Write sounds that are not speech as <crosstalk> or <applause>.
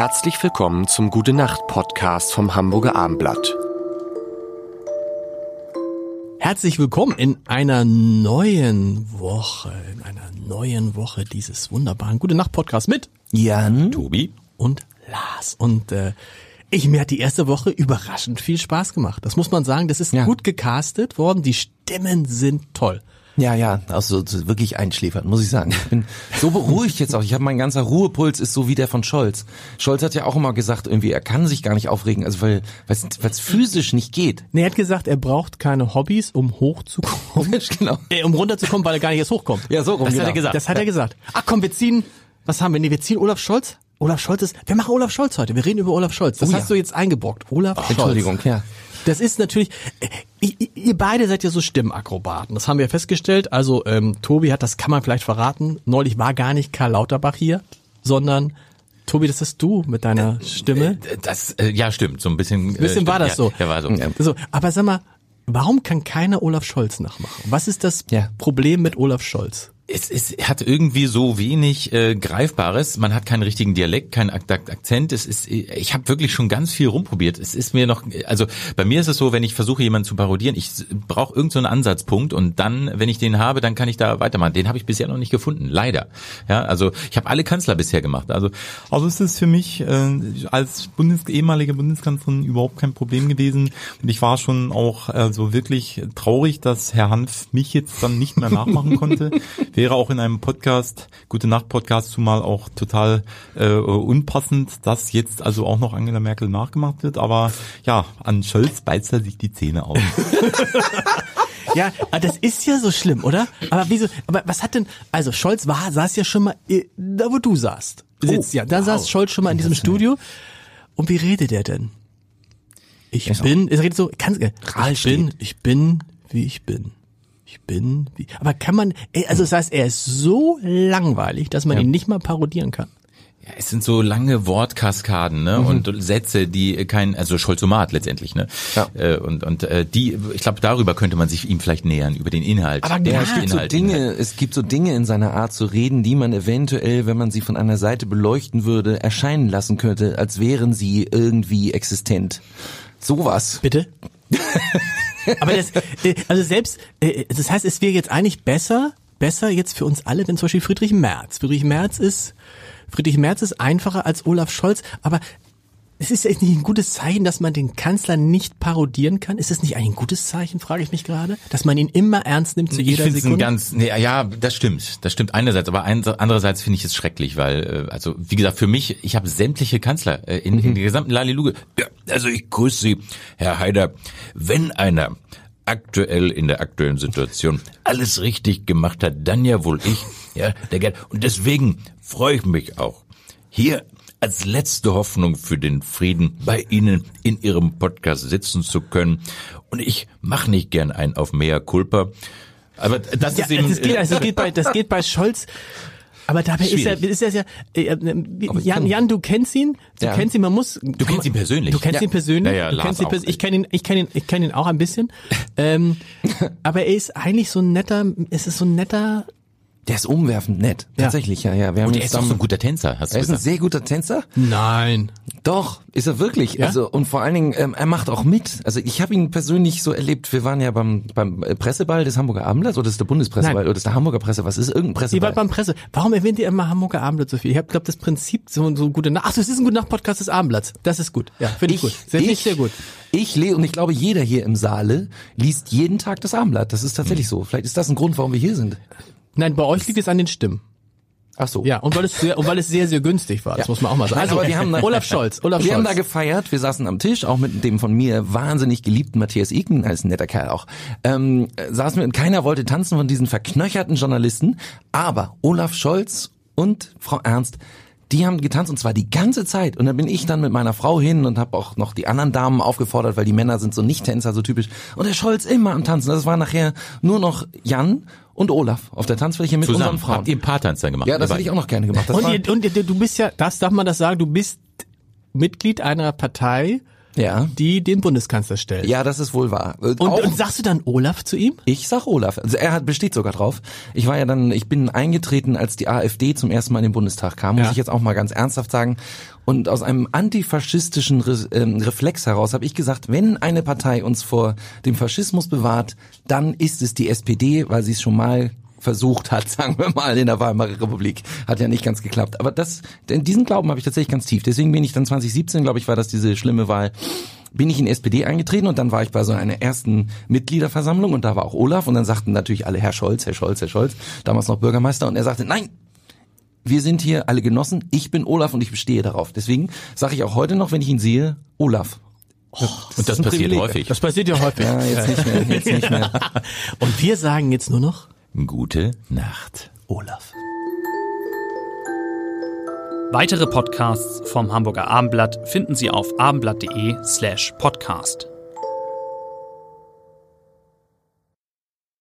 Herzlich willkommen zum Gute Nacht Podcast vom Hamburger Armblatt. Herzlich willkommen in einer neuen Woche, in einer neuen Woche dieses wunderbaren Gute Nacht Podcasts mit Jan, Tobi und Lars. Und äh, ich mir hat die erste Woche überraschend viel Spaß gemacht. Das muss man sagen. Das ist Ja. gut gecastet worden. Die Stimmen sind toll. Ja, ja, also so wirklich einschläfernd, muss ich sagen. Ich bin so beruhigt jetzt auch. Ich habe mein ganzer Ruhepuls ist so wie der von Scholz. Scholz hat ja auch immer gesagt, irgendwie er kann sich gar nicht aufregen, also weil es physisch nicht geht. Nee, er hat gesagt, er braucht keine Hobbys, um hochzukommen. <laughs> genau. Äh, um runterzukommen, weil er gar nicht erst hochkommt. Ja, so rum, Das hat genau. er gesagt. Das hat er gesagt. Ach komm, wir ziehen, was haben wir? Nee, wir ziehen Olaf Scholz. Olaf Scholz ist, wir machen Olaf Scholz heute. Wir reden über Olaf Scholz. Das Oh hast ja. du jetzt eingebrockt. Olaf Scholz. Entschuldigung, ja. Das ist natürlich, äh, ihr, beide seid ja so Stimmakrobaten. Das haben wir festgestellt. Also ähm, Tobi hat, das kann man vielleicht verraten, neulich war gar nicht Karl Lauterbach hier, sondern Tobi, das ist du mit deiner Stimme. Das, äh, ja, stimmt, so ein bisschen. Ein bisschen äh, war das ja, so. Ja, war so. so. Aber sag mal, warum kann keiner Olaf Scholz nachmachen? Was ist das Ja. Problem mit Olaf Scholz? Es, es hat irgendwie so wenig äh, Greifbares. Man hat keinen richtigen Dialekt, keinen Ak Ak Akzent. Es ist, ich habe wirklich schon ganz viel rumprobiert. Es ist mir noch, also bei mir ist es so, wenn ich versuche jemanden zu parodieren, ich brauche irgendeinen so Ansatzpunkt und dann, wenn ich den habe, dann kann ich da weitermachen. Den habe ich bisher noch nicht gefunden, leider. Ja, also ich habe alle Kanzler bisher gemacht. Also Also es ist für mich äh, als Bundes ehemalige Bundeskanzlerin überhaupt kein Problem gewesen. Und ich war schon auch äh, so wirklich traurig, dass Herr Hanf mich jetzt dann nicht mehr nachmachen konnte. <laughs> Wäre auch in einem Podcast, Gute Nacht Podcast, zumal auch total äh, unpassend, dass jetzt also auch noch Angela Merkel nachgemacht wird. Aber ja, an Scholz beißt er sich die Zähne aus. <laughs> Ja, das ist ja so schlimm, oder? Aber wieso, aber was hat denn, also Scholz war, saß ja schon mal, äh, da wo du saßt. Sitzt, ja, da saß Scholz schon mal in diesem Studio. Und wie redet er denn? Ich auch- bin, er redet so, kann, ich bin, ich bin, wie ich bin. Ich bin, wie, aber kann man, also das heißt, er ist so langweilig, dass man ihn nicht mal parodieren kann. Ja, es sind so lange Wortkaskaden ne? und Sätze, die kein, also Scholzomat letztendlich, ne? Ja. Äh, und und äh, die, ich glaube, darüber könnte man sich ihm vielleicht nähern über den Inhalt. Aber den ja, Es gibt so Inhalt, Dinge, Inhalt. es gibt so Dinge in seiner Art zu reden, die man eventuell, wenn man sie von einer Seite beleuchten würde, erscheinen lassen könnte, als wären sie irgendwie existent. Sowas. Bitte? <laughs> Aber das, äh, also selbst, äh, das heißt, es wäre jetzt eigentlich besser, besser jetzt für uns alle, wenn zum Beispiel Friedrich Merz. Friedrich Merz ist, Friedrich Merz ist einfacher als Olaf Scholz, aber es ist nicht ein gutes Zeichen, dass man den Kanzler nicht parodieren kann. Ist es nicht ein gutes Zeichen, frage ich mich gerade, dass man ihn immer ernst nimmt zu Ich jeder es ein Sekunde? ganz, nee, ja, das stimmt, das stimmt einerseits, aber andererseits finde ich es schrecklich, weil, äh, also wie gesagt, für mich, ich habe sämtliche Kanzler äh, in, in der gesamten Laliluge. Ja, also ich grüße Sie, Herr Haider. Wenn einer aktuell in der aktuellen Situation alles richtig gemacht hat, dann ja wohl ich, ja, der Gerd. Und deswegen freue ich mich auch. Hier als letzte Hoffnung für den Frieden bei Ihnen in Ihrem Podcast sitzen zu können. Und ich mache nicht gern ein auf Mea Culpa. Aber das Ja, ist eben, das geht, also das geht bei, das geht bei Scholz. Aber dabei ist er, Schwierig. ist er ja, äh, äh, Jan, Jan, du kennst ihn, du Ja. kennst ihn, man muss. Du kennst ihn persönlich. Du kennst Ja. ihn persönlich. Ja, ja, du kennst ihn auch. pers- ich kenne ihn, ich kenne ihn, ich kenne ihn auch ein bisschen. ähm, <laughs> aber er ist eigentlich so ein netter, es ist so ein netter, Der ist umwerfend nett. Ja. Tatsächlich, ja, ja. Wir haben und er ist auch so ein guter Tänzer, hast du er ist ein sehr guter Tänzer. nein. Doch, ist er wirklich. Ja? Also und vor allen Dingen, ähm, er macht auch mit. Also ich habe ihn persönlich so erlebt. Wir waren ja beim beim äh, Presseball des Hamburger Abendblatts oder ist der Bundespresseball Nein. oder ist der Hamburger Presse? Was ist irgendein Ihr Presseball? wart beim Presse. Warum erwähnt ihr immer Hamburger Abendblatt so viel? Ich habe glaube das Prinzip so so gute Nacht. Ach, es ist ein gute Nacht Podcast des Abendblatts. Das ist gut. Ja, finde ich, gut. Sehr, ich, sehr gut. Ich lese und ich glaube, jeder hier im Saale liest jeden Tag das Abendblatt. Das ist tatsächlich Hm. so. Vielleicht ist das ein Grund, warum wir hier sind. Nein, bei euch liegt es an den Stimmen. Ach so. Ja, und weil es sehr, und weil es sehr, sehr günstig war. Das muss man auch mal sagen. Aber wir haben da- Olaf Scholz, Olaf wir Scholz. haben da gefeiert, wir saßen am Tisch, auch mit dem von mir wahnsinnig geliebten Matthias Iken, als ein netter Kerl auch. Ähm, äh, saßen wir und keiner wollte tanzen von diesen verknöcherten Journalisten, aber Olaf Scholz und Frau Ernst, die haben getanzt und zwar die ganze Zeit. Und dann bin ich dann mit meiner Frau hin und habe auch noch die anderen Damen aufgefordert, weil die Männer sind so nicht Tänzer, so typisch. Und der Scholz immer am Tanzen. Das war nachher nur noch Jan und Olaf auf der Tanzfläche mit Zusammen. unseren Frauen. Habt ihr ein paar Tanzer gemacht? ja, das hätte ich auch noch gerne gemacht. Das und, war, ihr, und ihr, du bist ja, das darf man das sagen, du bist Mitglied einer Partei, Ja. die den Bundeskanzler stellt. Ja, das ist wohl wahr. Und, Auch- und sagst du dann Olaf zu ihm? Ich sag Olaf. Also er hat besteht sogar drauf. Ich war ja dann, ich bin eingetreten, als die AfD zum ersten Mal in den Bundestag kam, muss Ja. ich jetzt auch mal ganz ernsthaft sagen. Und aus einem antifaschistischen Re ähm, Reflex heraus habe ich gesagt, wenn eine Partei uns vor dem Faschismus bewahrt, dann ist es die SPD, weil sie es schon mal versucht hat, <laughs> sagen wir mal, in der Weimarer Republik. Hat ja nicht ganz geklappt. Aber das, denn diesen Glauben habe ich tatsächlich ganz tief. Deswegen bin ich dann 2017, glaube ich, war das diese schlimme Wahl, bin ich in die SPD eingetreten und dann war ich bei so einer ersten Mitgliederversammlung und da war auch Olaf und dann sagten natürlich alle Herr Scholz, Herr Scholz, Herr Scholz, damals noch Bürgermeister und er sagte, nein, wir sind hier alle Genossen, ich bin Olaf und ich bestehe darauf. Deswegen sage ich auch heute noch, wenn ich ihn sehe, Olaf. Und das ist ein passiert Privileg. häufig. Das passiert ja häufig. Ja, jetzt nicht mehr, jetzt nicht mehr. <laughs> Und wir sagen jetzt nur noch Gute Nacht. Olaf. Weitere Podcasts vom Hamburger Abendblatt finden Sie auf abendblatt.de slash podcast.